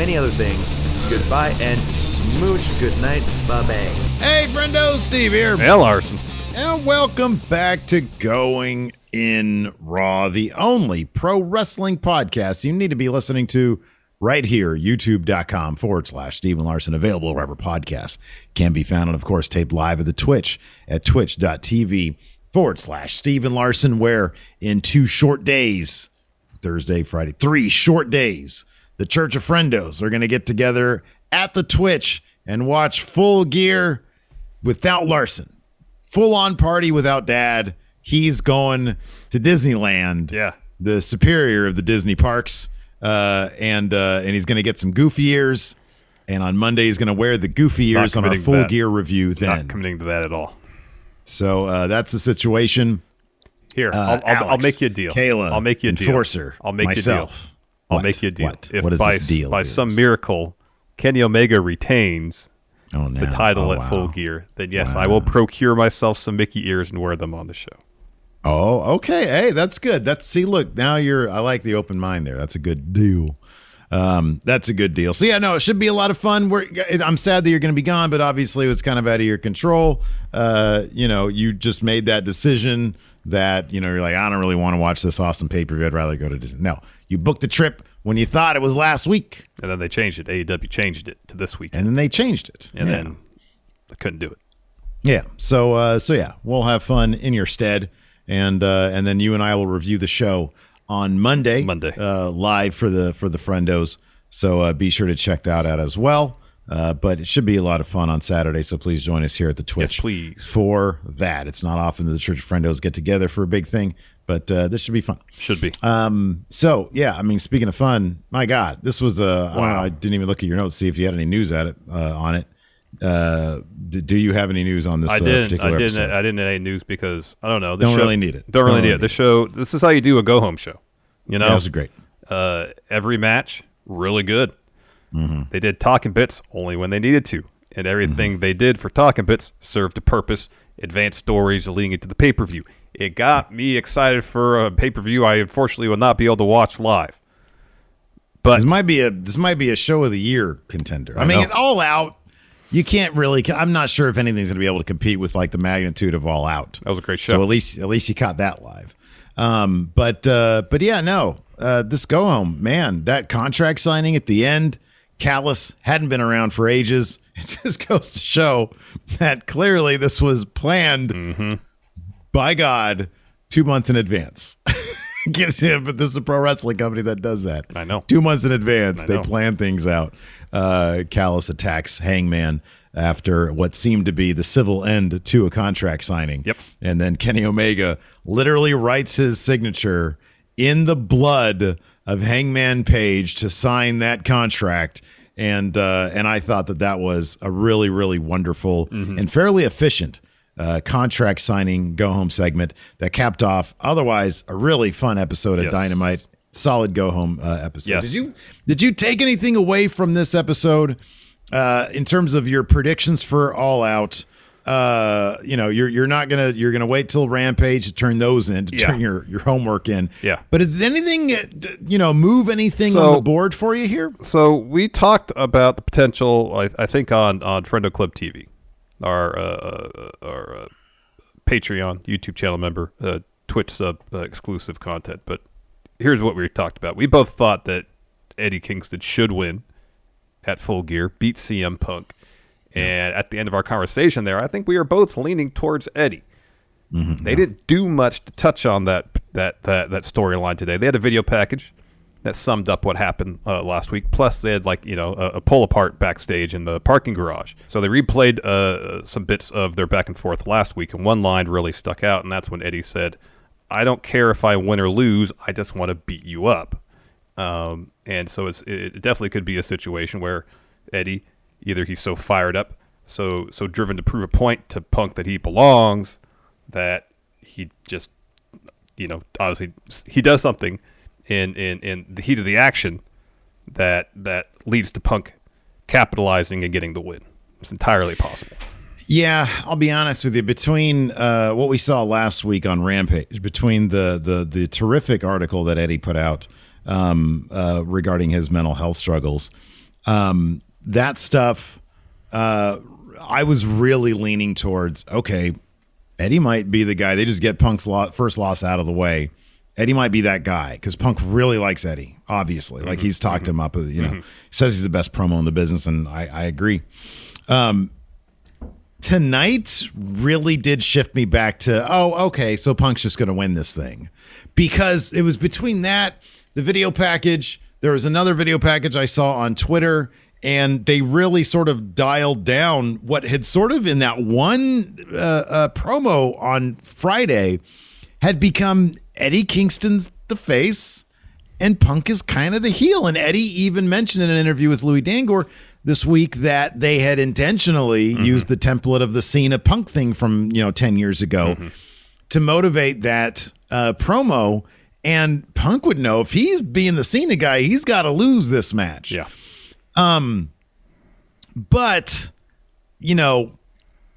many other things. Goodbye and smooch. Good night. Bye bye. Hey, friendo, Steve here. Hey, Larson. And welcome back to Going in Raw, the only pro wrestling podcast you need to be listening to right here, youtube.com forward slash Stephen Larson, available wherever podcasts can be found. And of course, taped live at the Twitch at twitch.tv forward slash Stephen Larson, where in two short days, Thursday, Friday, three short days, the Church of Friendos are going to get together at the Twitch and watch full gear without Larson. Full on party without dad. He's going to Disneyland. Yeah. The superior of the Disney parks. Uh, and uh, and he's going to get some goofy ears. And on Monday, he's going to wear the goofy ears on our full gear review then. Not committing to that at all. So uh, that's the situation. Here, Uh, I'll, I'll, I'll make you a deal. Kayla, I'll make you a deal. Enforcer, I'll make myself. you a deal. I'll What? make you a deal. What? If What is by, deal by of some miracle Kenny Omega retains Oh, the title Oh, at wow. Full Gear, then yes, I will procure myself some Mickey ears and wear them on the show. Oh, okay. Hey, that's good. That's see, look, now you're I like the open mind there. That's a good deal. Um, that's a good deal. So yeah, no, it should be a lot of fun. We're, I'm sad that you're going to be gone, but obviously it was kind of out of your control. Uh, you know, you just made that decision that you know you're like, I don't really want to watch this awesome pay per view. I'd rather go to Disney. No, you booked the trip when you thought it was last week, And then they changed it. AEW changed it to this week. and then they changed it. And Yeah. then I couldn't do it. Yeah. So uh so yeah, we'll have fun in your stead and uh and then you and I will review the show on Monday. Monday. Uh live for the for the friendos. So uh be sure to check that out as well. Uh, but it should be a lot of fun on Saturday, so please join us here at the Twitch Yes, please. for that. It's not often that the Church of Friendos get together for a big thing, but uh, this should be fun. Should be. Um, so yeah, I mean, speaking of fun, my God, this was uh, I don't know, Wow. I didn't even look at your notes to see if you had any news at it uh, on it. Uh, d- do you have any news on this? I uh, didn't. particular I didn't. episode? I didn't add any news because I don't know. This Don't show- really need it. Don't really Don't need really it. The show. This is how you do a go home show. You know, Yeah, this is great. Uh, every match really good. Mm-hmm. They did talking bits only when they needed to. and everything they did for Talking Bits served a purpose. Advanced stories leading into the pay per view. It got me excited for a pay per view I unfortunately will not be able to watch live. But this might be a this might be a show of the year contender. I, I mean, it's all out. You can't really. I'm not sure if anything's going to be able to compete with like the magnitude of All Out. That was a great show. So at least at least you caught that live. Um, but uh, but yeah, no. Uh, this go home, man. That contract signing at the end, Callis hadn't been around for ages. It just goes to show that clearly this was planned Mm-hmm. by God two months in advance. Gives him, but this is a pro wrestling company that does that. I know. Two months in advance, they plan things out. Uh, Callis attacks Hangman after what seemed to be the civil end to a contract signing. Yep. And then Kenny Omega literally writes his signature in the blood of Hangman Page to sign that contract. And uh, and I thought that that was a really really wonderful Mm-hmm. and fairly efficient uh, contract signing go home segment that capped off otherwise a really fun episode of Yes. Dynamite. Solid go home uh, episode. Yes. Did you did you take anything away from this episode uh, in terms of your predictions for All Out? Uh, you know, you're you're not gonna you're gonna wait till Rampage to turn those in to Yeah. turn your your homework in. Yeah. But is anything uh, you know move anything on the board for you here? So we talked about the potential. I, I think on on Friendo Club TV, our uh, uh, our uh, Patreon YouTube channel member, uh, Twitch sub uh, exclusive content. But here's what we talked about. We both thought that Eddie Kingston should win at Full Gear, beat CM Punk, and at the end of our conversation there, I think we are both leaning towards Eddie. They didn't do much to touch on that that that, that storyline today. They had a video package that summed up what happened uh, last week. Plus, they had like you know a, a pull apart backstage in the parking garage. So they replayed uh, some bits of their back and forth last week, and one line really stuck out, and that's when Eddie said, "I don't care if I win or lose. I just want to beat you up." Um, and so it's it definitely could be a situation where Eddie either he's so fired up, so so driven to prove a point to Punk that he belongs, that he just you know obviously he does something in in in the heat of the action that that leads to Punk capitalizing and getting the win. It's entirely possible. Yeah, I'll be honest with you. Between uh, what we saw last week on Rampage, between the the the terrific article that Eddie put out um, uh, regarding his mental health struggles, um, that stuff, uh, I was really leaning towards. Okay, Eddie might be the guy. They just get Punk's lo- first loss out of the way. Eddie might be that guy because Punk really likes Eddie. Obviously, like he's talked him up. uh, You know, he says he's the best promo in the business, and I, I agree. Um, tonight really did shift me back to oh okay so punk's just going to win this thing because it was between that the video package there was another video package i saw on twitter and they really sort of dialed down what had sort of in that one uh, uh, promo on friday had become eddie kingston's the face and Punk is kind of the heel. And Eddie even mentioned in an interview with Louis Dangor this week that they had intentionally used the template of the Cena Punk thing from you know ten years ago to motivate that uh, promo. And Punk would know if he's being the Cena guy, he's got to lose this match. Yeah. Um, but you know,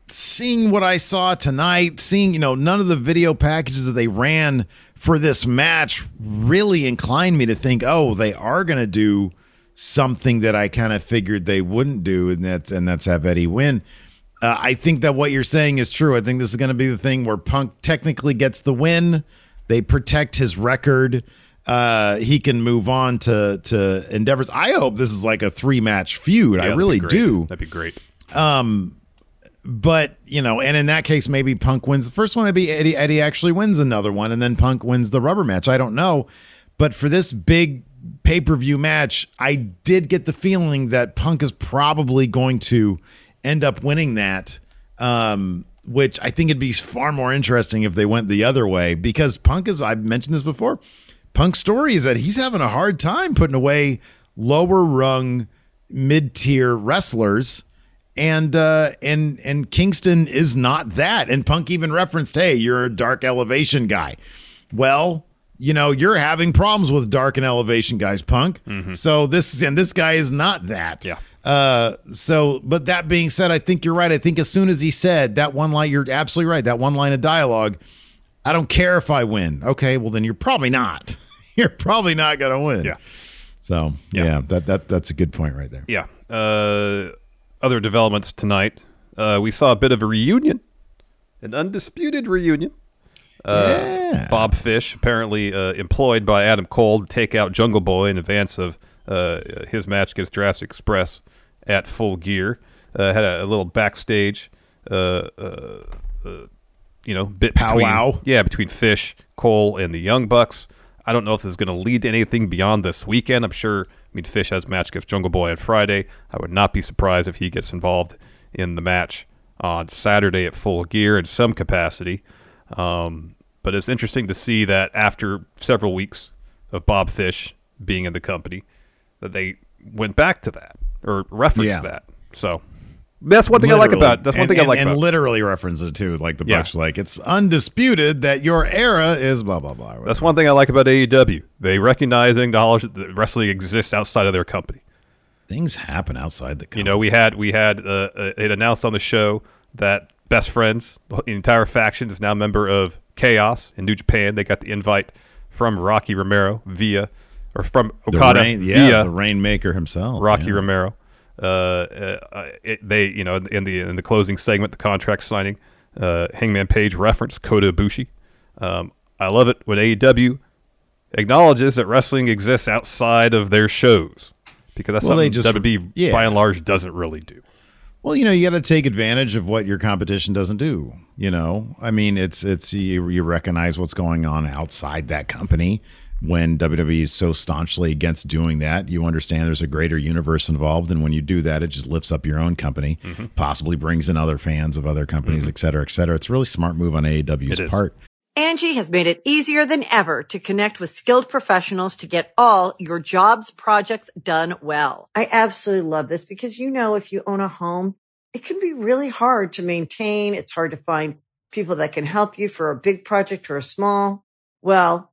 seeing what I saw tonight, seeing you know none of the video packages that they ran for this match really inclined me to think, oh, they are to do something that I kind of figured they wouldn't do, and that's and that's have Eddie win. Uh, I think that what you're saying is true. I think this is going to be the thing where Punk technically gets the win. They protect his record. Uh, he can move on to to endeavors. I hope this is like a three match feud. I Yeah, that'd really do. That'd be great. Um, but you know, and in that case, maybe Punk wins the first one. Maybe Eddie Eddie actually wins another one, and then Punk wins the rubber match. I don't know, but for this big pay per view match, I did get the feeling that Punk is probably going to end up winning that. Um, which I think it'd be far more interesting if they went the other way because Punk is. I've mentioned this before. Punk's story is that he's having a hard time putting away lower rung, mid tier wrestlers and uh and and Kingston is not that and Punk even referenced hey you're a dark elevation guy well you know you're having problems with dark and elevation guys Punk so this and this guy is not that Yeah. Uh, so, but that being said, I think you're right. I think as soon as he said that one line, you're absolutely right. That one line of dialogue, I don't care if I win. Okay, well then you're probably not. You're probably not going to win. Yeah. So yeah. that that that's a good point right there. Yeah. Uh, other developments tonight. Uh, we saw a bit of a reunion, an undisputed reunion. Uh, Bob Fish, apparently uh, employed by Adam Cole to take out Jungle Boy in advance of uh, his match against Jurassic Express at Full Gear. Uh, had a, a little backstage, uh, uh, uh, you know, bit Powwow. yeah, between Fish, Cole, and the Young Bucks. I don't know if this is going to lead to anything beyond this weekend. I'm sure. I mean, Fish has match against Jungle Boy on Friday. I would not be surprised if he gets involved in the match on Saturday at Full Gear in some capacity. Um, but it's interesting to see that after several weeks of Bob Fish being in the company, that they went back to that or referenced Yeah. that. So that's one thing I like Literally. about. That's one And- thing I and- like and about. literally reference it too. Like the Yeah. Bucks, like it's undisputed that your era is blah blah blah. That's one thing I like about AEW. They recognize and acknowledge that wrestling exists outside of their company. Things happen outside the company. You know, we had we had uh, uh, it announced on the show that Best Friends, the entire faction, is now a member of Chaos in New Japan. They got the invite from Rocky Romero via or from The Okada rain, yeah, via the Rainmaker himself, Rocky yeah. Romero. Uh, uh, it, they, you know, in the in the closing segment, the contract signing, uh, Hangman Page referenced Kota Ibushi. Um, I love it when AEW acknowledges that wrestling exists outside of their shows because that's Well, they something just- WB yeah. by and large doesn't really do. Well, you know, you got to take advantage of what your competition doesn't do. You know, I mean, it's it's you, you recognize what's going on outside that company. When WWE is so staunchly against doing that, you understand there's a greater universe involved, and when you do that, it just lifts up your own company, Mm-hmm. possibly brings in other fans of other companies, et cetera, et cetera. It's a really smart move on AEW's part. Angie has made it easier than ever to connect with skilled professionals to get all your jobs projects done well. I absolutely love this because, you know, if you own a home, it can be really hard to maintain. It's hard to find people that can help you for a big project or a small. Well,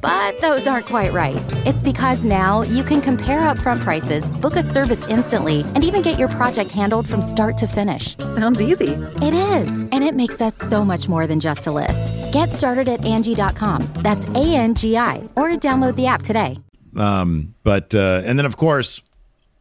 But those aren't quite right. It's because now you can compare upfront prices, book a service instantly, and even get your project handled from start to finish. Sounds easy. It is, and it makes us so much more than just a list. Get started at Angie.com. That's A N G I, or download the app today. Um, but uh, and then of course,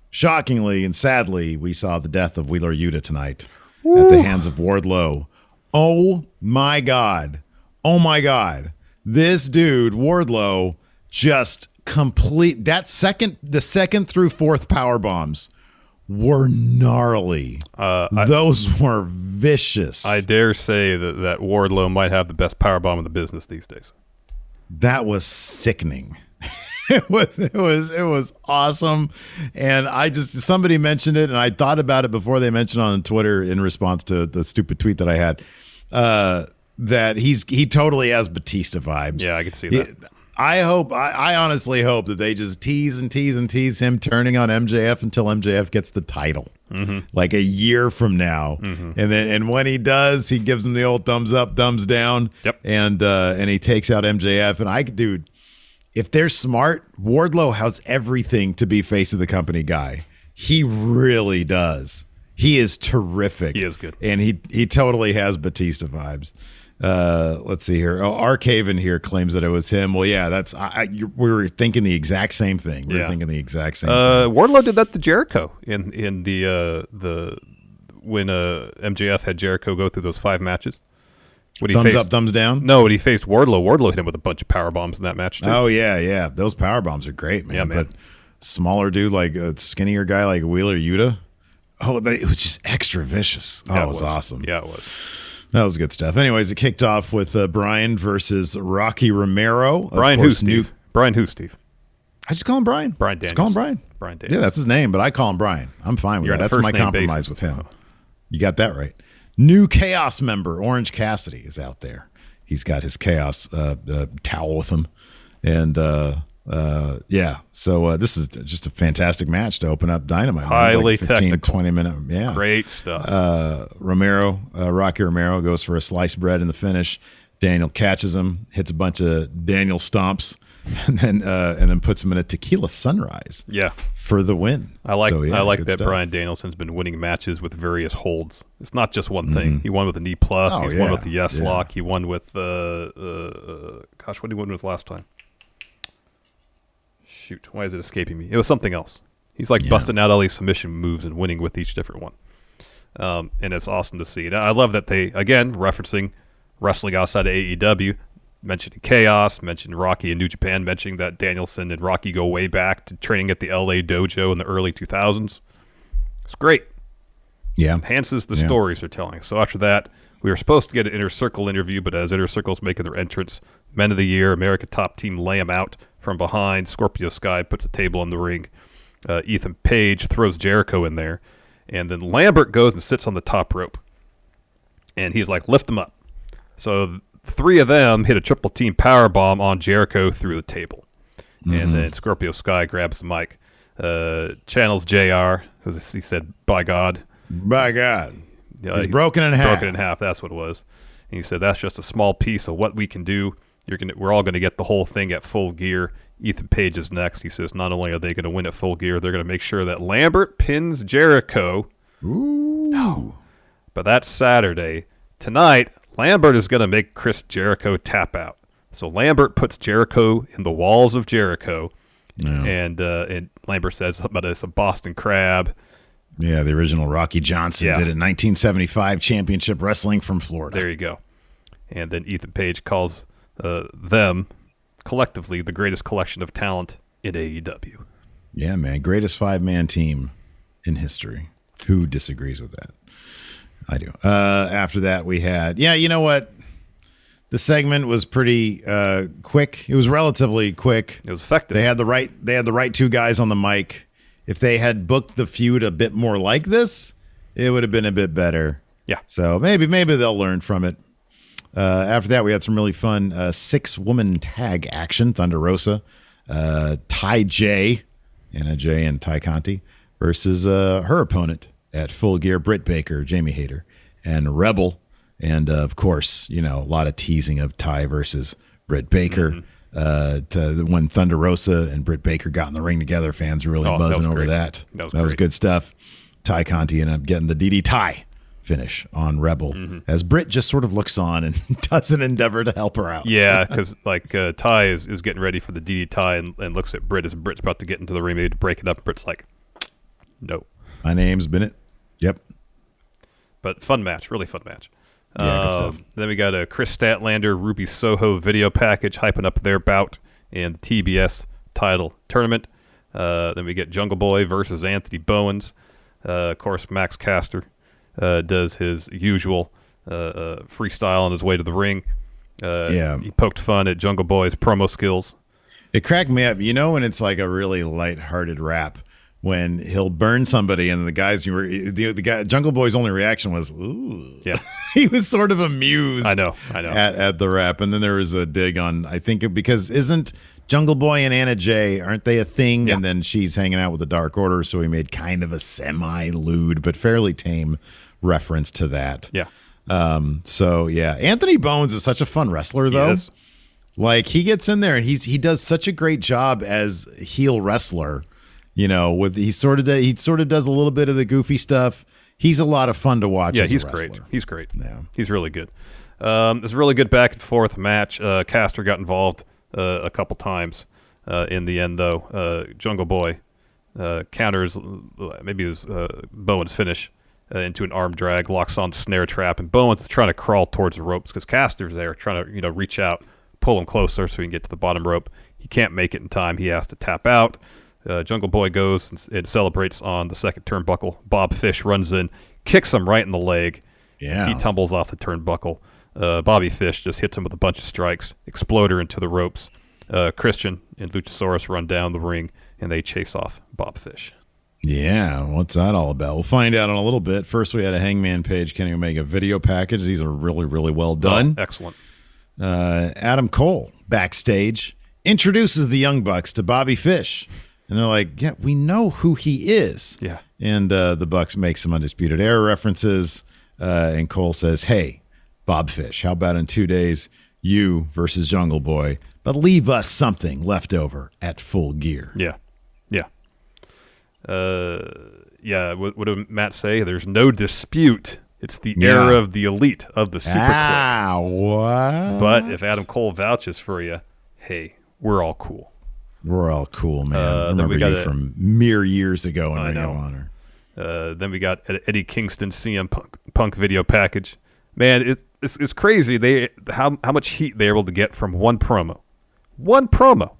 shockingly and sadly, we saw the death of Wheeler Yuta tonight at the hands of Wardlow. Oh my god! Oh my god! This dude Wardlow just complete that second, the second through fourth power bombs were gnarly. Uh, I- Those were vicious. I dare say that, that Wardlow might have the best power bomb in the business these days. that was sickening. it was it was it was awesome, and I just somebody mentioned it, and I thought about it before they mentioned it on Twitter in response to the stupid tweet that I had. Uh, that he's he totally has Batista vibes. Yeah, I can see He- that. I hope I, I honestly hope that they just tease and tease and tease him turning on MJF until MJF gets the title. Mhm. Like a year from now. Mhm. And then and when he does, he gives him the old thumbs up, thumbs down. Yep. And uh and he takes out MJF. And I dude, if they're smart, Wardlow has everything to be face of the company guy. He really does. He is terrific. He is good. And he he totally has Batista vibes. Uh, let's see here. Oh, Arcaven here claims that it was him. Well, yeah, that's I, I you, we were thinking the exact same thing. We were Yeah. thinking the exact same. Uh, Wardlow did that to Jericho in in the uh, the when uh, MJF had Jericho go through those five matches. When Thumbs faced, up, thumbs down? No, when he faced Wardlow, Wardlow hit him with a bunch of power bombs in that match too. Oh yeah, yeah. Those power bombs are great, man. Yeah, man. But smaller dude, like a skinnier guy like Wheeler Yuta. Oh, they, it was just extra vicious. Oh, Yeah, it was, awesome. Yeah, it was. That was good stuff. Anyways, it kicked off with uh, Brian versus Rocky Romero. Brian who, Steve? Brian who, Steve? I just call him Brian. Brian Just call him Brian. Brian Yeah, that's his name, but I call him Brian. I'm fine with You're that. That's my compromise basis. with him. You got that right. New Chaos member Orange Cassidy is out there. He's got his Chaos uh, uh, towel with him, and uh, yeah. So uh, this is just a fantastic match to open up Dynamite. Highly like 15, technical. 20 minute. Yeah, Great stuff. uh, Romero, uh, Rocky Romero goes for a sliced bread in the finish. Daniel catches him, hits a bunch of Daniel stomps, and then uh, and then puts him in a tequila sunrise. Yeah. for the win. I like So, yeah, I like that stuff. Bryan Danielson's been winning matches with various holds. It's not just one thing. He won with a knee plus. Mm-hmm. Oh, He's won with the yes yeah. lock. He won with uh, uh, gosh, what did he win with last time? Shoot, why is it escaping me? It was something else. He's like busting out all these submission moves and winning with each different one. Um, and it's awesome to see. And I love that they again referencing wrestling outside of AEW, mentioning Chaos, mentioned Rocky and New Japan, mentioning that Danielson and Rocky go way back to training at the LA dojo in the early 2000s. It's great. Yeah. Enhances the Yeah. stories they're telling. So after that, we were supposed to get an Inner Circle interview, but as Inner Circle's making their entrance, Men of the Year, America Top Team lay them out from behind. Scorpio Sky puts a table in the ring. Uh, Ethan Page throws Jericho in there. And then Lambert goes and sits on the top rope. And he's like, lift them up. So three of them hit a triple team power bomb on Jericho through the table. Mhm. And then Scorpio Sky grabs the mic, uh, channels JR, because he said, by God. By God. Yeah, He's broken in half. Broken in half. That's what it was. And he said that's just a small piece of what we can do. You're gonna, we're all going to get the whole thing at full gear. Ethan Page is next. He says not only are they going to win at full gear, they're going to make sure that Lambert pins Jericho. Ooh. No. But that's Saturday. Tonight, Lambert is going to make Chris Jericho tap out. So Lambert puts Jericho in the walls of Jericho, and uh, and Lambert says about it's a Boston Crab. Yeah, the original Rocky Johnson Yeah. did it. 1975 championship wrestling from Florida. There you go. And then Ethan Page calls uh, them collectively the greatest collection of talent in AEW. Yeah, man. Greatest five man team in history. Who disagrees with that? I do. Uh, after that, we had, yeah, you know what? The segment was pretty uh, quick. It was relatively quick. It was effective. They had the right. They had the right two guys on the mic. If they had booked the feud a bit more like this, it would have been a bit better. Yeah. So maybe maybe they'll learn from it. Uh, after that, we had some really fun uh, six woman tag action. Thunder Rosa, uh, Tay Jay, Anna Jay, and Tay Conti versus uh, her opponent at Full Gear, Britt Baker, Jamie Hayter, and Rebel. And uh, of course, you know, a lot of teasing of Tay versus Britt Baker. Mm-hmm. Uh, to when Thunder Rosa and Britt Baker got in the ring together, fans were really Oh, buzzing was over great. that. That was great. good stuff. Tay Conti ended up getting the DD tie finish on Rebel Mm-hmm. as Britt just sort of looks on and doesn't endeavor to help her out. Yeah, because like uh, Tay is, is getting ready for the DD tie and, and looks at Britt as Britt's about to get into the ring, maybe to break it up. Britt's like, no. My name's Bennett. Yep. But fun match, really fun match. Yeah, good Um, stuff. Then we got a Kris Statlander, Ruby Soho video package hyping up their bout in the TBS title tournament. Uh, then we get Jungle Boy versus Anthony Bowens. Uh, of course, Max Caster uh, does his usual uh, uh, freestyle on his way to the ring. Uh, Yeah. he poked fun at Jungle Boy's promo skills. It cracked me up. You know when it's like a really light-hearted rap when he'll burn somebody and the guys you were the, the guy Jungle Boy's only reaction was ooh. Yeah. he was sort of amused. I know, I know. At, at the rap, and then there was a dig on I think because isn't Jungle Boy and Anna Jay aren't they a thing? And then she's hanging out with the Dark Order, so he made kind of a semi lewd but fairly tame reference to that. Yeah. Um. So yeah, Anthony Bowens is such a fun wrestler though. is. Like he gets in there and he's he does such a great job as heel wrestler. You know, with he sort of he sort of does a little bit of the goofy stuff. He's a lot of fun to watch. Yeah, he's great. He's great. Yeah. He's really good. Um, it's a really good back and forth match. Uh, Caster got involved a couple times uh, in the end, though. Uh, Jungle Boy uh, counters uh, maybe it was uh, Bowen's finish uh, into an arm drag, locks on the snare trap, and Bowen's trying to crawl towards the ropes because Caster's there trying to you know reach out, pull him closer so he can get to the bottom rope. He can't make it in time. He has to tap out. Uh, Jungle Boy goes and, and celebrates on the second turnbuckle. Bob Fish runs in, kicks him right in the leg. Yeah. He tumbles off the turnbuckle. Uh, Bobby Fish just hits him with a bunch of strikes, exploder into the ropes. Uh, Christian and Luchasaurus run down the ring, and they chase off Bob Fish. Yeah, what's that all about? We'll find out in a little bit. First, we had a Hangman Page Kenny Omega video package. These are really, really well done. Oh, excellent. Uh, Adam Cole backstage introduces the Young Bucks to Bobby Fish, and they're like, "Yeah, we know who he is." Yeah. And uh, the Bucks make some undisputed era references, uh, and Cole says, "Hey, Bob Fish, how about in two days you versus Jungle Boy, but leave us something left over at Full Gear." Yeah, yeah, uh, yeah. What, what did Matt say? There's no dispute. It's the Yeah. era of the elite of the super Ah, what? But if Adam Cole vouches for you, hey, we're all cool. We're all cool, man. Uh, remember you a- from mere years ago in I Ring of. Honor. Uh, then we got Eddie Kingston CM Punk, Punk video package. Man, it's, it's it's crazy. They how how much heat they're able to get from one promo, one promo.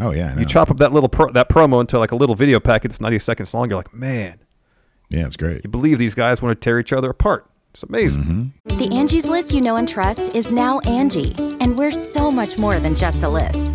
Oh yeah, I know. You chop up that little pro, that promo into like a little video package, it's ninety seconds long. You're like, man, yeah, it's great. you believe these guys want to tear each other apart? It's amazing. Mm-hmm. The Angie's list you know and trust is now Angie, and we're so much more than just a list.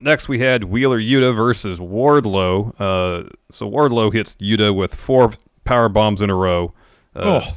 Next, we had Wheeler Yuta versus Wardlow. Uh, so Wardlow hits Yuta with four power bombs in a row. Uh, Oh.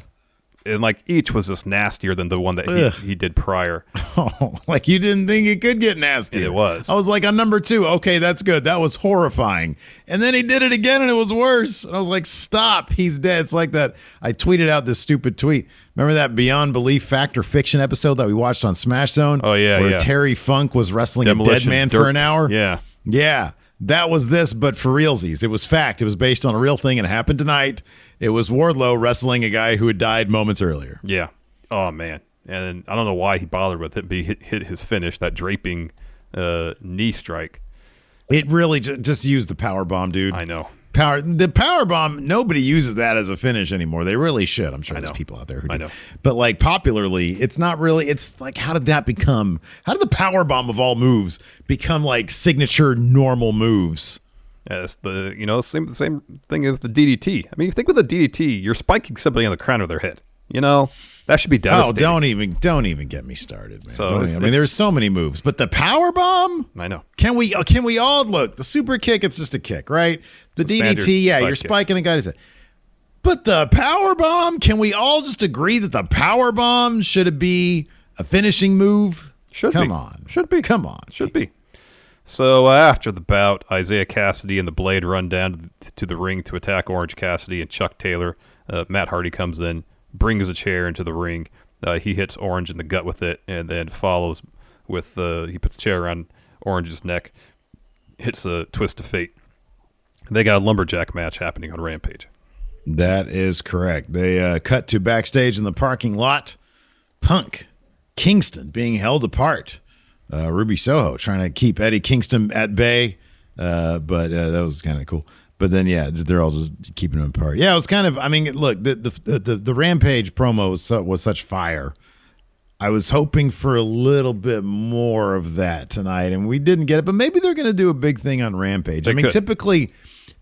And like each was just nastier than the one that he, he did prior. Oh, like you didn't think it could get nasty. It was. I was like on number two. Okay, that's good. That was horrifying. And then he did it again, and it was worse. And I was like, "Stop! He's dead." It's like that. I tweeted out this stupid tweet. Remember that Beyond Belief Fact or Fiction episode that we watched on Smash Zone? Oh, yeah, where yeah. Terry Funk was wrestling a dead man Dirt. for an hour. Yeah. Yeah, that was this, but for realsies. It was fact. It was based on a real thing and it happened tonight. It was Wardlow wrestling a guy who had died moments earlier. Yeah. Oh man. And I don't know why he bothered with it, but he hit, hit his finish, that draping uh, knee strike. It really ju- just used the power bomb, dude. I know. Power the power bomb. Nobody uses that as a finish anymore. They really should. I'm sure there's people out there who do. I know. But like popularly, it's not really. It's like how did that become? How did the power bomb of all moves become like signature normal moves? Yeah, it's the you know same same thing as the DDT. I mean, you think with the DDT, you're spiking somebody on the crown of their head. You know that should be devastating. Oh, don't even don't even get me started, man. So Don't it's- even- I mean, it's- there's so many moves, but the power bomb. I know. Can we? uh, Can we all look? The super kick. It's just a kick, right? The It's DDT. Yeah, you're kick. spiking a guy's head. But the power bomb. Can we all just agree that the power bomb should it be a finishing move? Should come be. on. Should be. Come on. Should be. So uh, after the bout, Isiah Kassidy and the Blade run down to the ring to attack Orange Cassidy and Chuck Taylor. Uh, Matt Hardy comes in, brings a chair into the ring. Uh, he hits Orange in the gut with it, and then follows with the he puts a chair around Orange's neck, hits a twist of fate. They got a lumberjack match happening on Rampage. That is correct. They uh, cut to backstage in the parking lot. Punk, Kingston being held apart. Uh, Ruby Soho trying to keep Eddie Kingston at bay, uh, but uh, that was kind of cool. But then, yeah, they're all just keeping them apart. Yeah, it was kind of. I mean, look, the the the, the Rampage promo was so, was such fire. I was hoping for a little bit more of that tonight, and we didn't get it. But maybe they're going to do a big thing on Rampage. They I mean, could. typically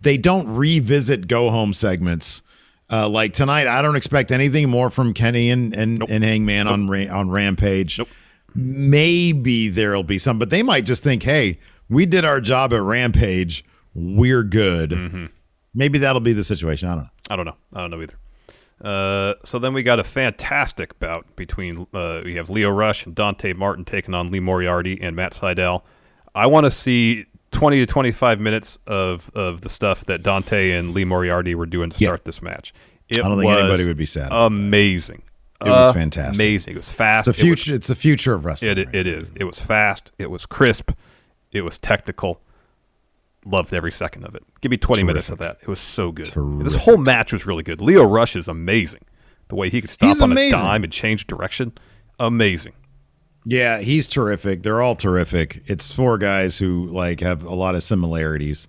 they don't revisit go home segments. Uh, like tonight, I don't expect anything more from Kenny and and, and Hangman on Ra- on Rampage. Maybe there'll be some, but they might just think, "Hey, we did our job at Rampage. We're good." Maybe that'll be the situation. I don't know. I don't know. I don't know either. Uh, so then we got a fantastic bout between uh, we have Lio Rush and Dante Martin taking on Lee Moriarty and Matt Sydal. I want to see 20 to 25 minutes of, of the stuff that Dante and Lee Moriarty were doing to start this match. It I don't think anybody would be sad Amazing. It was fantastic. Amazing. It was fast. It's the It was- future. it's the future of wrestling. it, it is. It was fast. It was crisp. It was technical. Loved every second of it. Give me 20 minutes of that. It was so good. This whole match was really good. Lio Rush is amazing. The way he could stop He's on amazing. a dime and change direction. Amazing. Yeah, he's terrific. They're all terrific. It's four guys who like have a lot of similarities.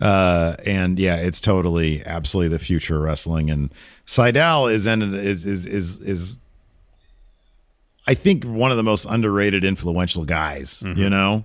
Uh, and yeah, it's totally absolutely the future of wrestling. And Sydal is ended is is is is I think one of the most underrated influential guys, Mm-hmm. you know?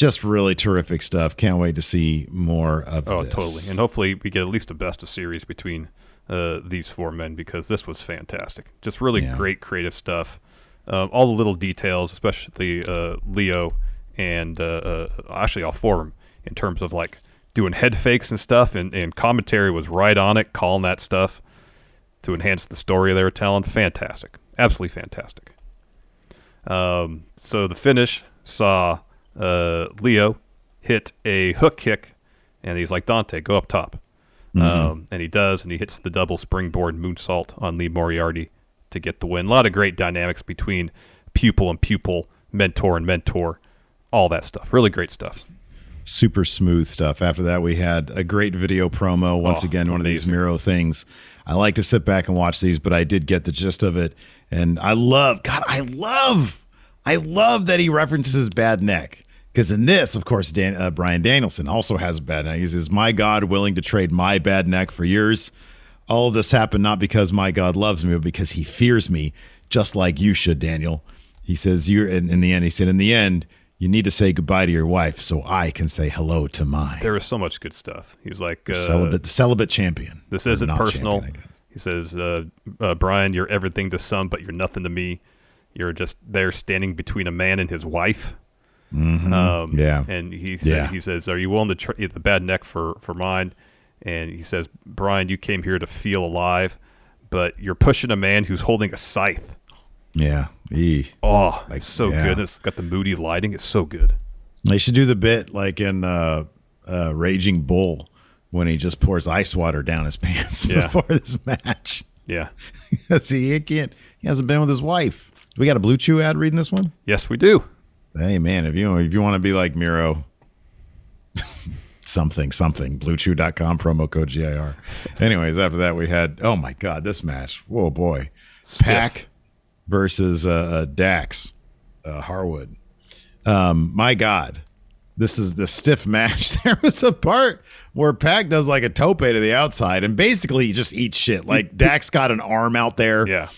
Just really terrific stuff. Can't wait to see more of this. Oh, this. totally. And hopefully we get at least a best of series between uh, these four men because this was fantastic. Just really Yeah. great creative stuff. Um, all the little details, especially uh, Lio and uh, uh, actually all four of them in terms of like doing head fakes and stuff. And, and commentary was right on it, calling that stuff to enhance the story they were telling. Fantastic. Absolutely fantastic. Um, so the finish saw uh, Lio hit a hook kick, and he's like, Dante, go up top. Mhm. Um, and he does, and he hits the double springboard moonsault on Lee Moriarty to get the win. A lot of great dynamics between pupil and pupil, mentor and mentor, all that stuff. Really great stuff. super smooth stuff. After that, we had a great video promo. Once Oh, again, one of these Miro things. I like to sit back and watch these, but I did get the gist of it, and I love. God, I love. I love that he references his bad neck. Because in this, of course, Dan, uh, Bryan Danielson also has a bad neck. He says, "My God, willing to trade my bad neck for yours." All of this happened not because my God loves me, but because He fears me, just like you should, Daniel. He says, "You're." In, in the end, he said, "In the end, you need to say goodbye to your wife, so I can say hello to mine." There was so much good stuff. He was like, The uh, celibate, the celibate champion. This isn't personal. champion, he says, uh, uh, Brian, you're everything to some, but you're nothing to me. You're just there standing between a man and his wife. Mhm. Um, Yeah. And he said, Yeah. he says, are you willing to trade the bad neck for, for mine? And he says, Brian, you came here to feel alive, but you're pushing a man who's holding a scythe. Yeah. Eee. Oh, it's so yeah. good. It's got the moody lighting. It's so good. They should do the bit like in uh, uh, Raging Bull when he just pours ice water down his pants Yeah. before this match. Yeah. See, he can't. He hasn't been with his wife. We got a Blue Chew ad reading this one. Yes, we do. Hey man, if you if you want to be like Miro, something something bluechew.com promo code GIR. Anyways, after that we had oh my god, this match. Whoa boy. PAC versus uh, uh Dax uh, Harwood. Um my god. This is the stiff match. There was a part where PAC does like a tope to the outside and basically he just eats shit. Like Dax got an arm out there. Yeah.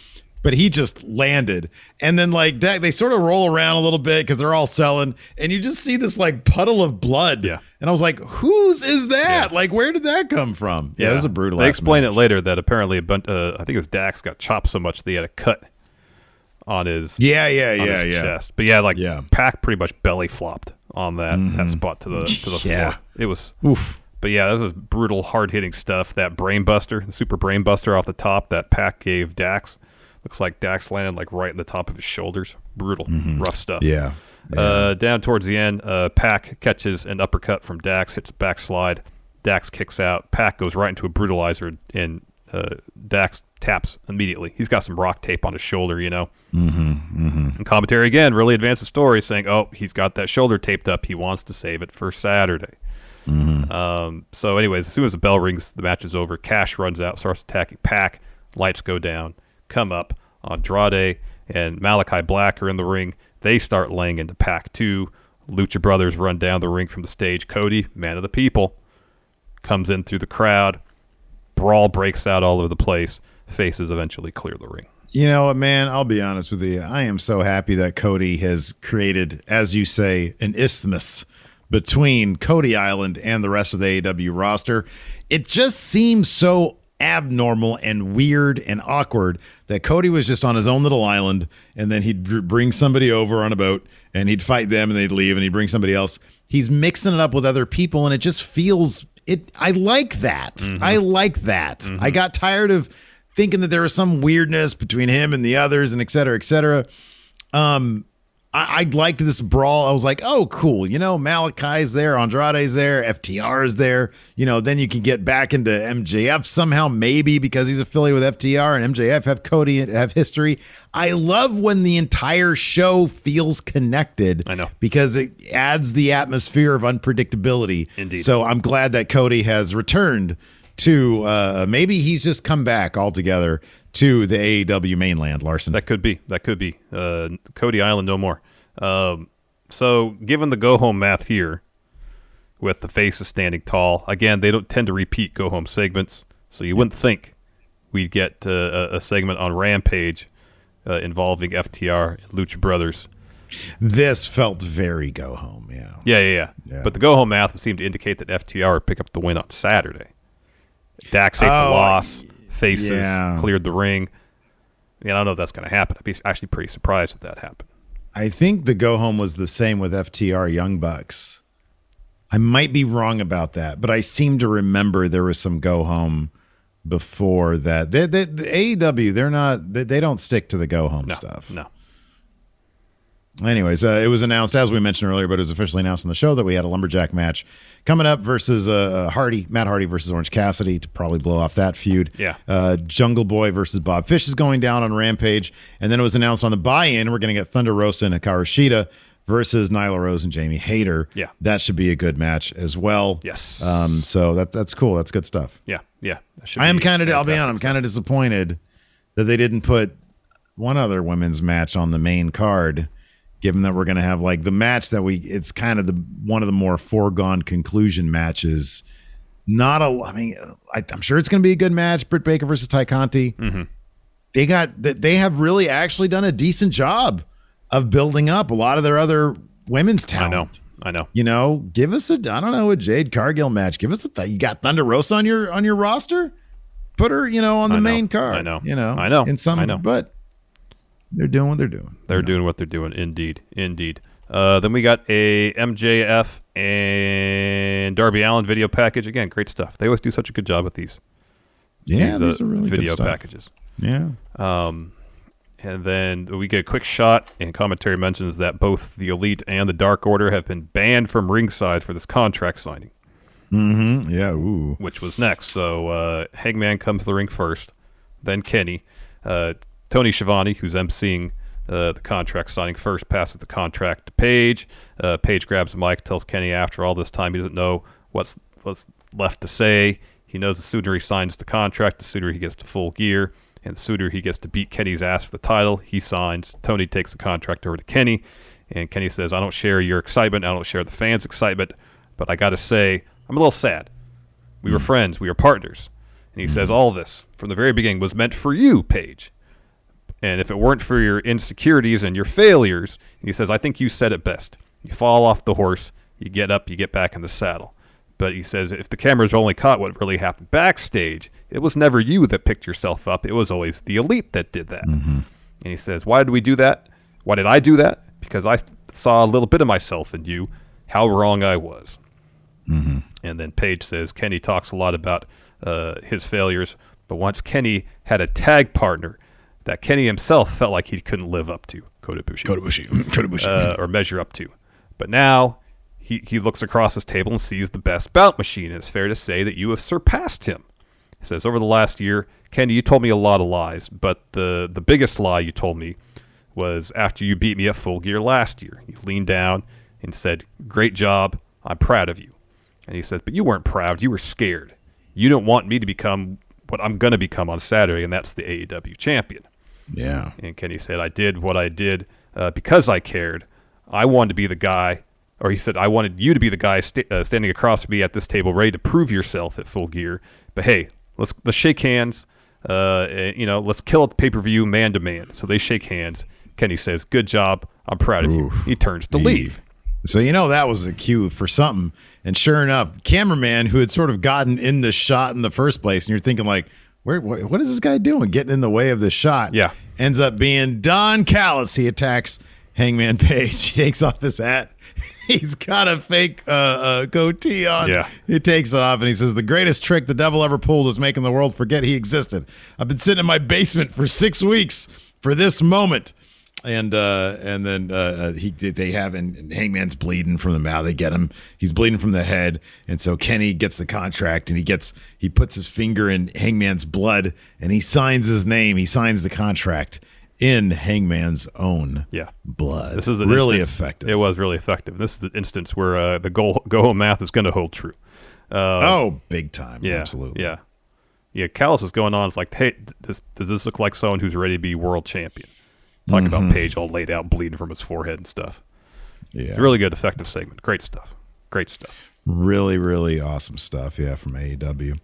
But he just landed. And then like Dak, they sort of roll around a little bit because they're all selling. And you just see this like puddle of blood. Yeah. And I was like, whose is that? Like, where did that come from? Yeah, this is a brutal. They explain it later that apparently a bunch, uh, I think it was Dax got chopped so much that he had a cut on his Yeah, yeah, yeah, his yeah. chest. But yeah, like Yeah. PAC pretty much belly flopped on that that Mhm. spot to the to the Yeah. floor. It was Oof. But yeah, that was brutal, hard hitting stuff. That brain buster, the super brain buster off the top that PAC gave Dax. Looks like Dax landed like right in the top of his shoulders. Brutal, rough stuff. Mm-hmm. Yeah. Uh, down towards the end, uh, PAC catches an uppercut from Dax, hits a backslide. Dax kicks out. PAC goes right into a brutalizer, and uh, Dax taps immediately. He's got some rock tape on his shoulder, you know. Mm-hmm. Mm-hmm. And commentary again really advanced the story, saying, "Oh, he's got that shoulder taped up. He wants to save it for Saturday." Mm-hmm. Um, so, anyways, as soon as the bell rings, the match is over. Cash runs out, starts attacking PAC. Lights go down. Come up. Andrade and Malachi Black are in the ring. They start laying into PAC 2. Lucha Brothers run down the ring from the stage. Cody, man of the people, comes in through the crowd. Brawl breaks out all over the place. Faces eventually clear the ring. You know what, man? I'll be honest with you. I am so happy that Cody has created, as you say, an isthmus between Cody Island and the rest of the AEW roster. It just seems so abnormal and weird and awkward that Cody was just on his own little island and then he'd bring somebody over on a boat and he'd fight them and they'd leave and he'd bring somebody else. He's mixing it up with other people and it just feels it I like that. I like that. I got tired of thinking that there was some weirdness between him and the others and et cetera, et cetera. Um, I, I liked this brawl. I was like, oh, cool. You know, Malachi's there, Andrade's there, FTR is there. You know, then you can get back into MJF somehow, maybe because he's affiliated with FTR and MJF have Cody have history. I love when the entire show feels connected. I know because it adds the atmosphere of unpredictability. Indeed. So I'm glad that Cody has returned to. Uh, maybe he's just come back altogether to the AEW mainland, Larson. That could be. That could be. Uh, Cody Island, no more. Um, so, given the go home math here, with the faces standing tall, again, they don't tend to repeat go home segments. So, you wouldn't think we'd get uh, a, segment on Rampage uh, involving FTR and Lucha Brothers. This felt very go home, yeah. Yeah, yeah, yeah. Yeah. But the go home math would seem to indicate that FTR would pick up the win on Saturday. Dax ate Oh, the loss. Faces yeah. cleared the ring. I, mean, I don't know if that's going to happen. I'd be actually pretty surprised if that happened. I think the go home was the same with FTR Young Bucks. I might be wrong about that, but I seem to remember there was some go home before that. They, they, the AEW, they're not, they, they don't stick to the go home stuff. No. Anyways, uh, it was announced, as we mentioned earlier, but it was officially announced on the show that we had a lumberjack match coming up versus uh, Hardy, Matt Hardy versus Orange Cassidy to probably blow off that feud. Yeah. Uh, Jungle Boy versus Bob Fish is going down on Rampage. And then it was announced on the buy in, we're going to get Thunder Rosa and Hikaru Shida versus Nyla Rose and Jamie Hayter. Yeah. That should be a good match as well. Yes. Um, so that, that's cool. That's good stuff. Yeah, yeah. I am kind of, I'll be honest, I'm kind of disappointed that they didn't put one other women's match on the main card, given that we're going to have like the match that we, it's kind of the one of the more foregone conclusion matches. Not a, I mean, I, I'm sure it's going to be a good match. Britt Baker versus Tay Conti. Mhm. They got. They have really actually done a decent job of building up a lot of their other women's talent. I know. I know. You know, give us a I don't know a Jade Cargill match. Give us a th- you got Thunder Rosa on your on your roster. Put her, you know, on the know. main card. I know. You know, I know. In some, I know. but they're doing what they're doing. They're doing what they're doing. Indeed, indeed. Uh, then we got a MJF and Darby Allin video package. Again, great stuff. They always do such a good job with these. Yeah, these, these are really good video packages. Yeah. Um, and then we get a quick shot, and commentary mentions that both the Elite and the Dark Order have been banned from ringside for this contract signing, Mm-hmm. Yeah. Ooh. which was next. So uh, Hangman comes to the ring first, then Kenny. Uh, Tony Schiavone, who's emceeing uh, the contract signing first, passes the contract to Page. Uh, Page grabs the mic, tells Kenny after all this time he doesn't know what's what's left to say. He knows the sooner he signs the contract, the sooner he gets to full gear, and the sooner he gets to beat Kenny's ass for the title. He signs. Tony takes the contract over to Kenny, and Kenny says, "I don't share your excitement. I don't share the fans' excitement, but I got to say, I'm a little sad. We were friends. We were partners." And he says, "All this from the very beginning was meant for you, Page." And if it weren't for your insecurities and your failures, he says, I think you said it best. You fall off the horse, you get up, you get back in the saddle. But he says, if the cameras only caught what really happened backstage, it was never you that picked yourself up. It was always the elite that did that. And he says, Why did we do that? Why did I do that? Because I saw a little bit of myself in you, how wrong I was. And then Page says Kenny talks a lot about uh, his failures, but once Kenny had a tag partner that Kenny himself felt like he couldn't live up to, Kota Ibushi, Kota Ibushi. Kota Ibushi. uh, or measure up to. But now he, he looks across his table and sees the best bout machine. And it's fair to say that you have surpassed him. He says, Over the last year, Kenny, you told me a lot of lies, but the, the biggest lie you told me was after you beat me at full gear last year. You leaned down and said, Great job. I'm proud of you. And he says, But you weren't proud. You were scared. You don't want me to become what I'm going to become on Saturday, and that's the AEW champion. Yeah. And Kenny said, I did what I did uh, because I cared. I wanted to be the guy, or he said, I wanted you to be the guy sta uh, standing across from me at this table, ready to prove yourself at full gear. But hey, let's let's shake hands. Uh, and, you know, let's kill the pay per view man to man. So they shake hands. Kenny says, "Good job. I'm proud of you." He turns to leave. So you know that was a cue for something. And sure enough, cameraman who had sort of gotten in the shot in the first place, and you're thinking like, where, what, what is this guy doing, getting in the way of the shot? Yeah, ends up being Don Callis. He attacks Hangman Page. He takes off his hat. He's got a fake uh, uh, goatee on. Yeah. He takes it off and he says, The greatest trick the devil ever pulled is making the world forget he existed. I've been sitting in my basement for six weeks for this moment. And uh, and then uh, uh, he they have and, Hangman's bleeding from the mouth. They get him. He's bleeding from the head, and so Kenny gets the contract, and he gets he puts his finger in Hangman's blood, and he signs his name. He signs the contract in Hangman's own yeah. blood. This is really instance- effective. It was really effective. This is the instance where uh, the go go home math is going to hold true. Uh, oh, big time! Yeah, absolutely. Yeah, yeah. Callis was going on. It's like, hey, this, does this look like someone who's ready to be world champion? Talking Mhm. about Page all laid out, bleeding from his forehead and stuff. Yeah. really good, effective segment. Great stuff. Great stuff. Really, really awesome stuff. Yeah, from AEW.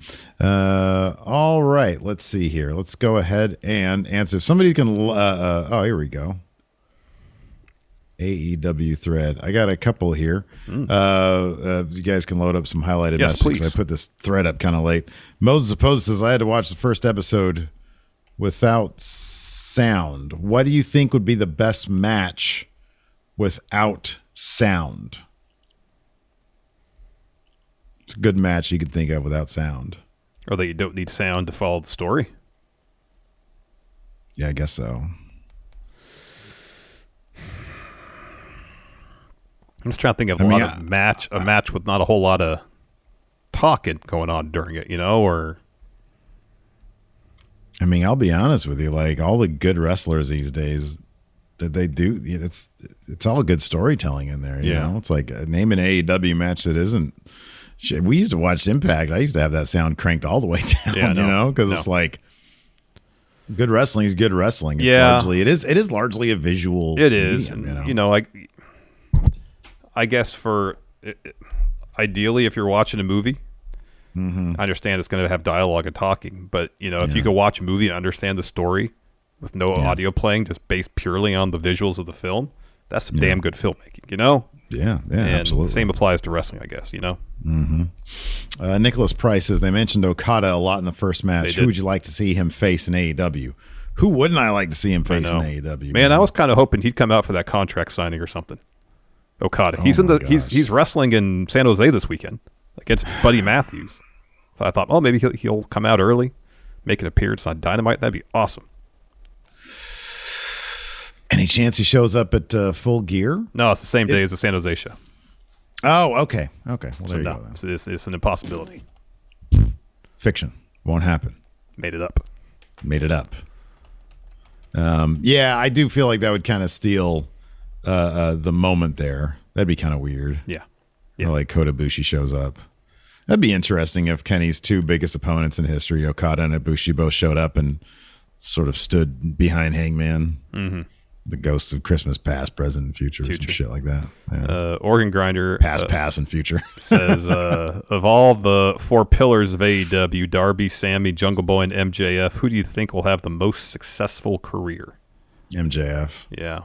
Uh, all right, let's see here. Let's go ahead and answer. If somebody can. Uh, uh, oh, here we go. AEW thread. I got a couple here. Uh, uh, you guys can load up some highlighted Yes, messages. please. I put this thread up kind of late. Moses Opposed says I had to watch the first episode without sound. What do you think would be the best match without sound? It's a good match you could think of without sound. Or that you don't need sound to follow the story. Yeah, I guess so. I'm just trying to think of a I mean, lot of match, a match with not a whole lot of talking going on during it, you know, or I mean, I'll be honest with you. Like all the good wrestlers these days, that they do, it's it's all good storytelling in there. You Yeah. know, it's like uh, name an AEW match that isn't. Shit, we used to watch Impact. I used to have that sound cranked all the way down. Yeah, you know, because no. it's like good wrestling is good wrestling. It's Yeah. largely it is it is largely a visual. It is, medium, and, you know. like I guess for ideally, if you're watching a movie, Mhm. I understand it's going to have dialogue and talking, but you know, if Yeah. you could watch a movie and understand the story with no audio playing, just based purely on the visuals of the film, that's some damn good filmmaking, you know? Yeah, yeah, and absolutely. Same applies to wrestling, I guess. You know, hmm Uh, Nicholas Price says they mentioned Okada a lot in the first match. Who would you like to see him face in AEW? Who wouldn't I like to see him face in. AEW? Man, I was kind of hoping he'd come out for that contract signing or something. Okada, he's Oh in the my he's he's wrestling in San Jose this weekend against Buddy Matthews. So I thought, oh, maybe he'll, he'll come out early, make an appearance on Dynamite. That'd be awesome. Any chance he shows up at uh, Full Gear? No, it's the same day as the San Jose show. Oh, okay, okay. Well, so there you no, go. then. it's, it's, an impossibility. Fiction won't happen. Made it up. Made it up. Um, yeah, I do feel like that would kind of steal uh, uh, the moment there. That'd be kind of weird. Yeah. Or like Kota Ibushi shows up. That'd be interesting if Kenny's two biggest opponents in history, Okada and Ibushi, both showed up and sort of stood behind Hangman. Mhm. The ghosts of Christmas past, present, and future, some shit like that. Yeah. Uh, Organ Grinder Past, uh, past, and future. says uh, of all the four pillars of AEW, Darby, Sammy, Jungle Boy, and MJF, who do you think will have the most successful career? MJF. Yeah.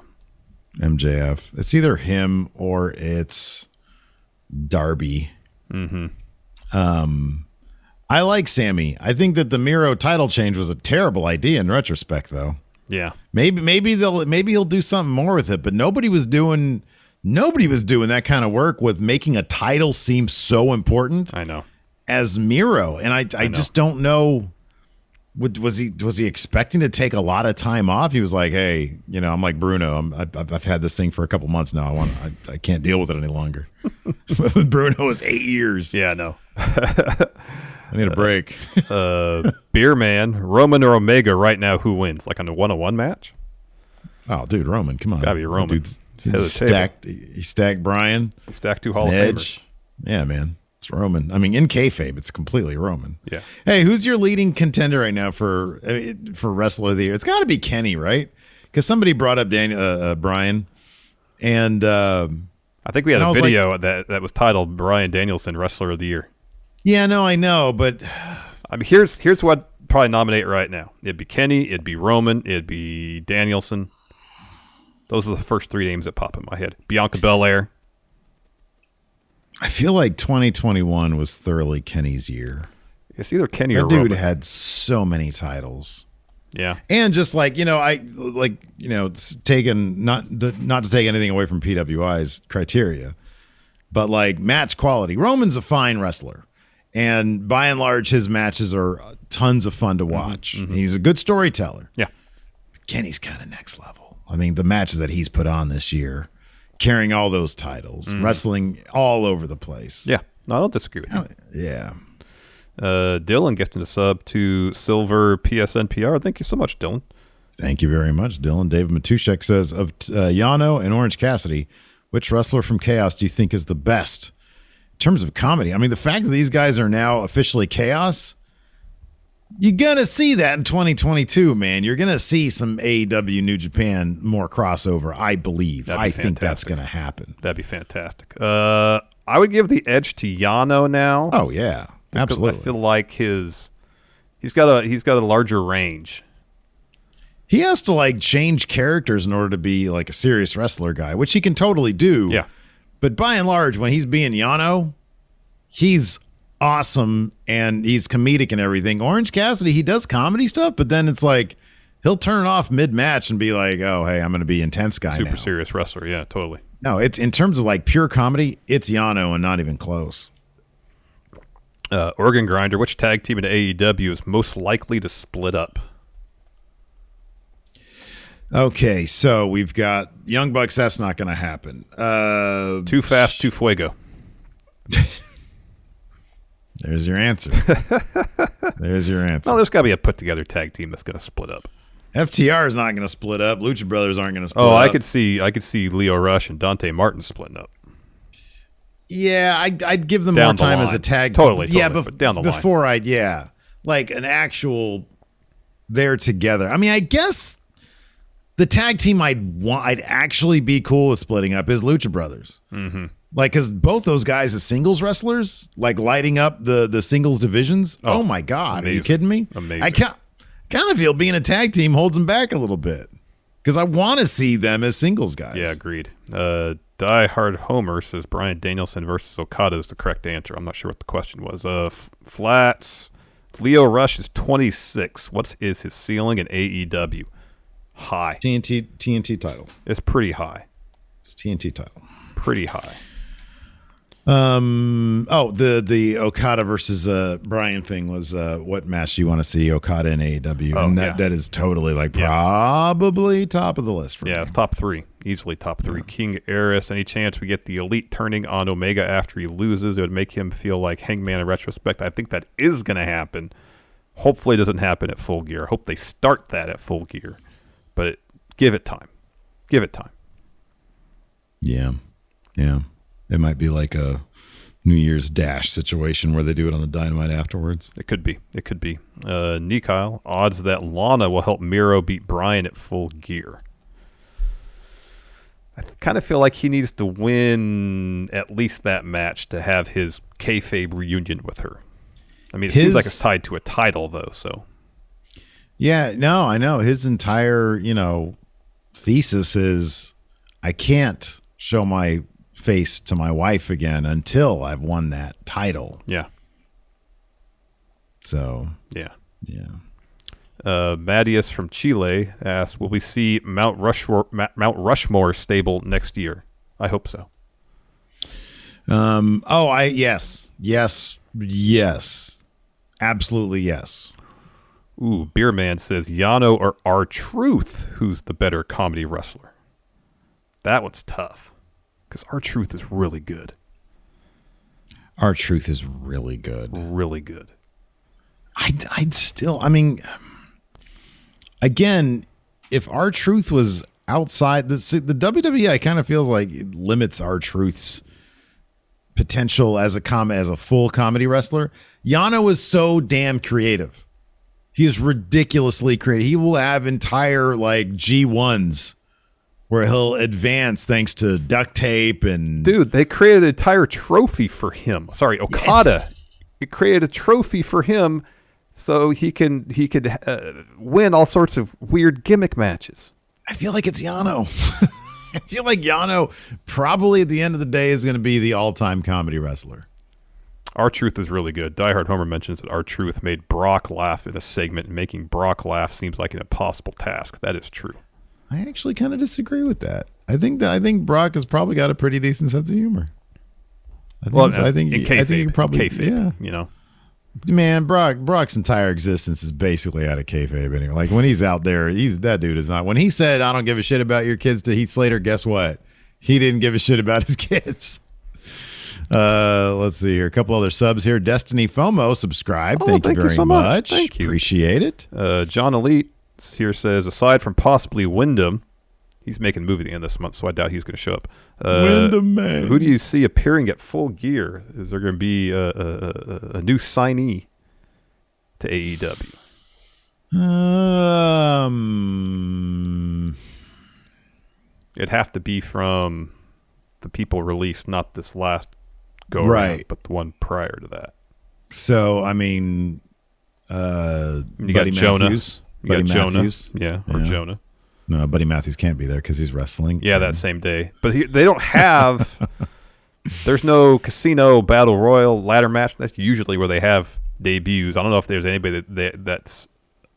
MJF. It's either him or it's Darby. Mm-hmm. Um, I like Sammy. I think that the Miro title change was a terrible idea in retrospect, though. Yeah. Maybe maybe they'll maybe he'll do something more with it, but nobody was doing nobody was doing that kind of work with making a title seem so important. I know. As Miro, and I I, just don't know. Would, was he was he expecting to take a lot of time off? He was like, "Hey, you know, I'm like Bruno. I'm, I've, I've had this thing for a couple months now. I want, I, I can't deal with it any longer." Bruno, was eight years. Yeah, no. I need a break. uh, Beer Man, Roman or Omega right now, who wins? Like on a one on one match? Oh, dude, Roman, come on. Gotta be Roman. Dude's, stacked. He stacked Bryan. He stacked two Hall of Edge. Famers. Yeah, man. It's Roman. I mean, in kayfabe, it's completely Roman. Yeah. Hey, who's your leading contender right now for uh, for wrestler of the year? It's got to be Kenny, right? Because somebody brought up Daniel uh, uh, Bryan, and um I think we had a was like- video that that was titled Bryan Danielson Wrestler of the Year. yeah, no, I know, but I mean, here's here's what I'd probably nominate right now. It'd be Kenny, it'd be Roman, it'd be Danielson. Those are the first three names that pop in my head. Bianca Belair. I feel like 2021 was thoroughly Kenny's year. It's either Kenny that or dude Roman. had so many titles. Yeah. and just like you know i like you know it's taken not the, not to take anything away from pwi's criteria but like match quality roman's a fine wrestler and by and large his matches are tons of fun to watch he's a good storyteller Mm-hmm, Yeah. kenny's kind of next level i mean the matches that he's put on this year carrying all those titles Mhm. wrestling all over the place Yeah. No, I don't disagree with you. yeah Uh, Dylan gets in the sub to Silver PSNPR. Thank you so much, Dylan. Thank you very much, Dylan. David Matushek says of uh, Yano and Orange Cassidy, which wrestler from Chaos do you think is the best in terms of comedy? I mean, the fact that these guys are now officially Chaos, you're gonna see that in 2022, man. You're gonna see some AEW New Japan more crossover. I believe. Be I think that's gonna happen. That'd be fantastic. Uh, I would give the edge to Yano now. Oh yeah, absolutely. I feel like his he's got a he's got a larger range. He has to like change characters in order to be like a serious wrestler guy, which he can totally do. Yeah. But by and large, when he's being Yano, he's awesome and he's comedic and everything. Orange Cassidy, he does comedy stuff, but then it's like he'll turn off mid match and be like, "Oh, hey, I'm going to be intense guy Super now." serious wrestler. Yeah, totally. No, it's in terms of like pure comedy, it's Yano and not even close. Uh, Organ Grinder. Which tag team in AEW is most likely to split up? Okay, so we've got Young Bucks. That's not going to happen. Uh, Too fast, too fuego. There's your answer. There's your answer. No, there's got to be a put together tag team that's going to split up. FTR is not going to split up. Lucha Brothers aren't going to split Oh, up. I could see I could see Lio Rush and Dante Martin splitting up. Yeah, I'd, I'd give them Down more the time as a tag. Totally, yeah, totally, bef- but down the line. before I'd yeah, like an actual they're together. I mean, I guess the tag team I'd want, I'd actually be cool with splitting up is Lucha Brothers. Mm-hmm. Like, because both those guys as singles wrestlers, like lighting up the the singles divisions. Oh, Oh, my god, are you kidding me? Amazing. I kind kind of feel being a tag team holds them back a little bit because I want to see them as singles guys. Yeah, agreed. Uh, Die Hard Homer says Bryan Danielson versus Okada is the correct answer. I'm not sure what the question was. Uh, F- Flats. Lio Rush is 26. What is his ceiling in AEW? High. TNT TNT title. It's pretty high. It's TNT title. Pretty high. Um. Oh, the the Okada versus uh Bryan thing was uh what match do you want to see Okada in AEW? Oh, and that, yeah. that is totally like probably top of the list for Yeah, me. it's top three. Easily top three. King Eris. Any chance we get the elite turning on Omega after he loses? It would make him feel like Hangman in retrospect. I think that is going to happen. Hopefully, it doesn't happen at full gear. I hope they start that at full gear. But give it time. Give it time. Yeah, yeah. It might be like a New Year's Dash situation where they do it on the Dynamite afterwards. It could be. It could be. Uh, Nikyle, odds that Lana will help Miro beat Bryan at full gear. I kind of feel like he needs to win at least that match to have his kayfabe reunion with her. I mean, it seems like it's tied to a title, though. So Yeah, no, I know his entire you know thesis is I can't show my face to my wife again until I've won that title. yeah, So yeah. yeah. Uh, Madius from Chile asks, "Will we see Mount Rushmore, Ma- Mount Rushmore stable next year?" I hope so. Um. Oh, I yes, yes, yes, absolutely yes. Ooh, Beerman says Yano or R Truth, who's the better comedy wrestler? That one's tough because R-Truth is really good, R-Truth is really good. really good. I'd, I'd still, I mean, again, if R-Truth was outside the the WWE, I kind of feels like it limits R-Truth's potential as a com as a full comedy wrestler. Yano is so damn creative. He is ridiculously creative. He will have entire like G ones where he'll advance thanks to duct tape and Dude, they created an entire trophy for him. Sorry, Okada. It created a trophy for him so he can he could uh, win all sorts of weird gimmick matches. I feel like it's Yano. I feel like Yano probably at the end of the day is going to be the all-time comedy wrestler. R-Truth is really good. Die Hard Homer mentions that R-Truth made Brock laugh in a segment, and making Brock laugh seems like an impossible task. That is true. I actually kind of disagree with that. I think that I think Brock has probably got a pretty decent sense of humor. I think, Well. I think in I think he probably kayfabe, yeah. you know. Man, Brock Brock's entire existence is basically out of kayfabe anyway. Like when he's out there, he's that dude is not. When he said, "I don't give a shit about your kids" to Heath Slater, guess what? He didn't give a shit about his kids. Uh, let's see here. A couple other subs here. Destiny FOMO, subscribe. Oh, thank, thank you you very so much. much. Thank you. Appreciate it. Uh, John Elite here says, aside from possibly Windham, he's making a movie at the end of this month, so I doubt he's going to show up. Uh, Windham, man. Who do you see appearing at full gear? Is there going to be a, a, a, new signee to AEW? Um, It'd have to be from the people released, not this last go Right. around, but the one prior to that. so I mean, uh, You Buddy got Jonah. Matthews. Buddy. Matthews. Yeah, or Jonah. No, Buddy Matthews can't be there because he's wrestling. Yeah, that same day. But he, they don't have. there's no casino battle royal ladder match. That's usually where they have debuts. I don't know if there's anybody that, that that's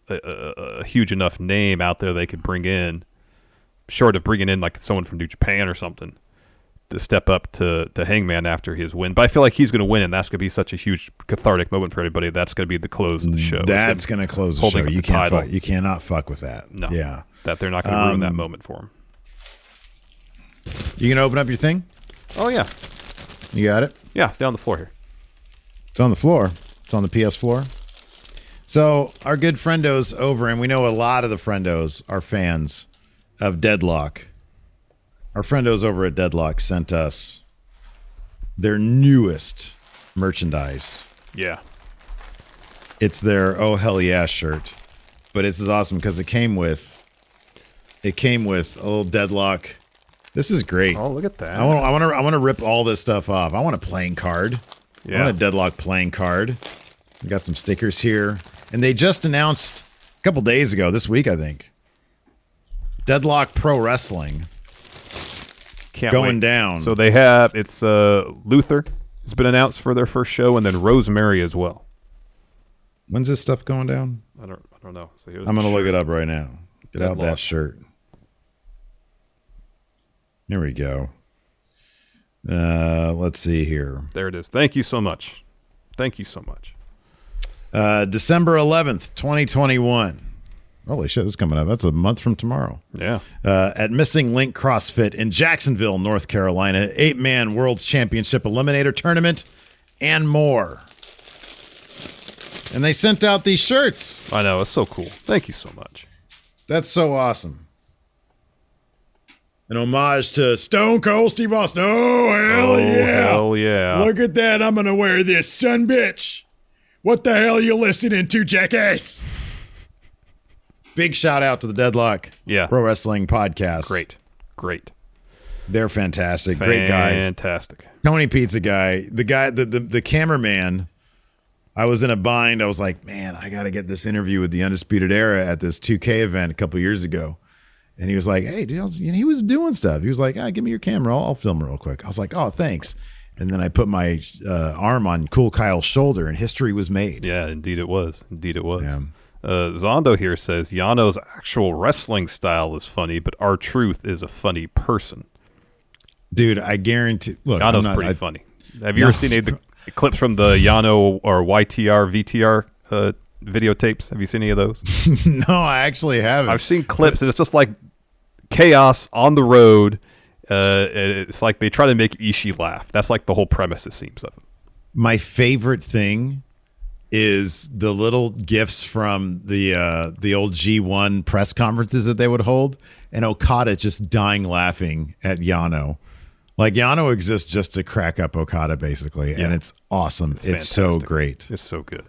a, a, a huge enough name out there they could bring in, short of bringing in like someone from New Japan or something to step up to to Hangman after his win. But I feel like he's going to win, and that's going to be such a huge cathartic moment for everybody. That's going to be the close of the show. That's going to close the show. You the can't fuck, you cannot fuck with that. No. Yeah. That they're not going to ruin that Um, moment for him. You can open up your thing. Oh yeah, You got it. yeah. It's down the floor here. It's on the floor. It's on the PS floor. So our good friendos over, and we know a lot of the friendos are fans of Deadlock. Our friendos over at Deadlock sent us their newest merchandise. Yeah. It's their oh hell yeah shirt, but this is awesome because it came with it came with a little Deadlock. This is great. Oh, look at that. I want I want to I want to rip all this stuff off. I want a playing card. I Yeah. want a Deadlock playing card. We got some stickers here, and they just announced a couple days ago, this week I think. Deadlock Pro Wrestling. Can't Going wait. down. So they have it's uh, Luther It's been announced for their first show, and then Rosemary as well. When's this stuff going down? I don't I don't know. So here's I'm gonna look it up right now. Get out that shirt. Here we go. Uh, let's see here. There it is. Thank you so much. Thank you so much. Uh, December 11th, 2021. Holy shit, this is coming up. That's a month from tomorrow. Yeah. Uh, at Missing Link CrossFit in Jacksonville, North Carolina, eight man World's Championship Eliminator Tournament, and more. And they sent out these shirts. I know it's so cool. Thank you so much. That's so awesome. An homage to Stone Cold Steve Austin. Oh, hell oh yeah. hell yeah! Look at that. I'm going to wear this, son bitch. What the hell you listening to, jackass? Big shout out to the Deadlock Yeah. Pro Wrestling Podcast. Great, great, They're fantastic. Great guys. fantastic. Tony Pizza guy, the guy, the, the the cameraman. I was in a bind. I was like, man, I got to get this interview with the Undisputed Era at this 2K event a couple years ago. And he was like, hey, dude, you know, he was doing stuff. He was like, ah, give me your camera. I'll, I'll film real quick. I was like, oh, thanks. And then I put my uh, arm on Cool Kyle's shoulder, and history was made. Yeah, indeed it was. Indeed it was. Uh, Zondo here says Yano's actual wrestling style is funny, but R-Truth is a funny person. Dude, I guarantee. Look, Yano's not- pretty I- funny. Have you ever seen any the clips from the Yano or YTR VTR uh, videotapes? Have you seen any of those? no, I actually haven't. I've seen clips, and it's just like chaos on the road. Uh, it's like they try to make Ishii laugh. That's like the whole premise, it seems of it. my favorite thing is the little gifts from the uh, the old G1 press conferences that they would hold, and Okada just dying laughing at Yano. Like Yano exists just to crack up Okada, basically, and it's awesome. It's, so great. It's so good.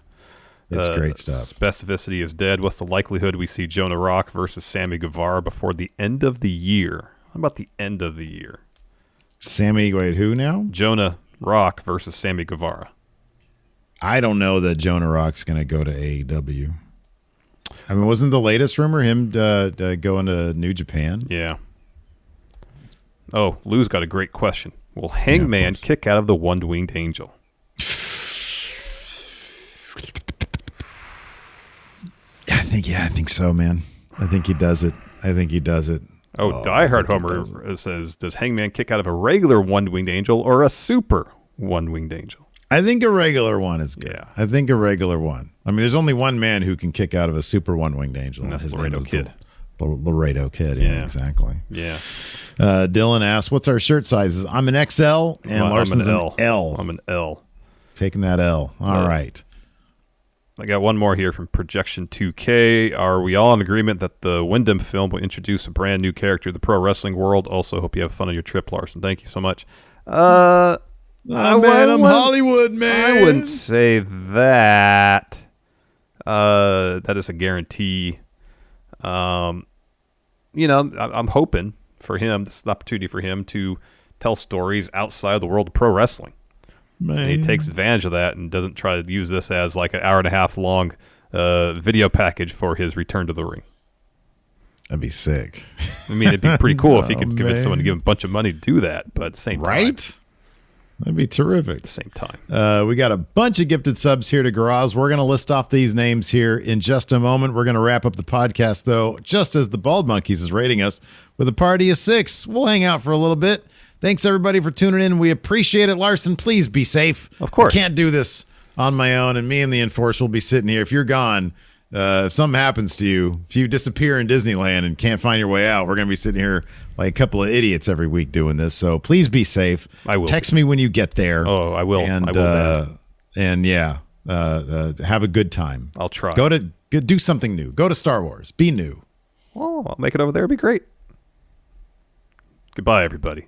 It's Uh, great stuff. Specificity is dead. What's the likelihood we see Jonah Rock versus Sammy Guevara before the end of the year? How about the end of the year? Sammy, wait, who now? Jonah Rock versus Sammy Guevara. I don't know that Jonah Rock's going to go to AEW. I mean, wasn't the latest rumor him uh, uh, going to New Japan? Yeah. Oh, Lou's got a great question. Will Hangman kick out of the one winged angel? I think, yeah, I think so, man. I think he does it. I think he does it. Oh, I Die Hard Homer does says, Does Hangman kick out of a regular one winged angel or a super one winged angel? I think a regular one is good. Yeah. I think a regular one. I mean, there's only one man who can kick out of a super one winged angel. And that's His Laredo Kid. The, the Laredo Kid. Yeah, Yeah. exactly. Yeah. Uh, Dylan asks, "What's our shirt sizes?" I'm an XL, and I'm Larson's an an L. L. I'm an L. Taking that L. All Uh, right. I got one more here from Projection 2K. Are we all in agreement that the Windham film will introduce a brand new character to the pro wrestling world? Also, hope you have fun on your trip, Larson. Thank you so much. Uh, Oh, man, I'm wouldn't- Hollywood, man. I wouldn't say that. Uh, that is a guarantee. Um, you know, I, I'm hoping for him. This is an opportunity for him to tell stories outside of the world of pro wrestling. And he takes advantage of that and doesn't try to use this as like an hour and a half long uh, video package for his return to the ring. That'd be sick. I mean, it'd be pretty cool if he Oh, could convince someone to give him a bunch of money to do that. But at the same time, Right? That'd be terrific. At the same time, Uh, we got a bunch of gifted subs here to Garage. We're going to list off these names here in just a moment. We're going to wrap up the podcast, though, just as the Bald Monkeys is rating us with a party of six. We'll hang out for a little bit. Thanks, everybody, for tuning in. We appreciate it. Larson, please be safe. Of course. I can't do this on my own, and me and the Enforcer will be sitting here. If you're gone, uh, if something happens to you, if you disappear in Disneyland and can't find your way out, we're going to be sitting here like a couple of idiots every week doing this. So please be safe. I will Text me when you get there. Oh, I will. And, I will, uh, and yeah, uh, uh, have a good time. I'll try. Go to go, do something new. Go to Star Wars. Be new. well, I'll make it over there. It'd be great. Goodbye, everybody.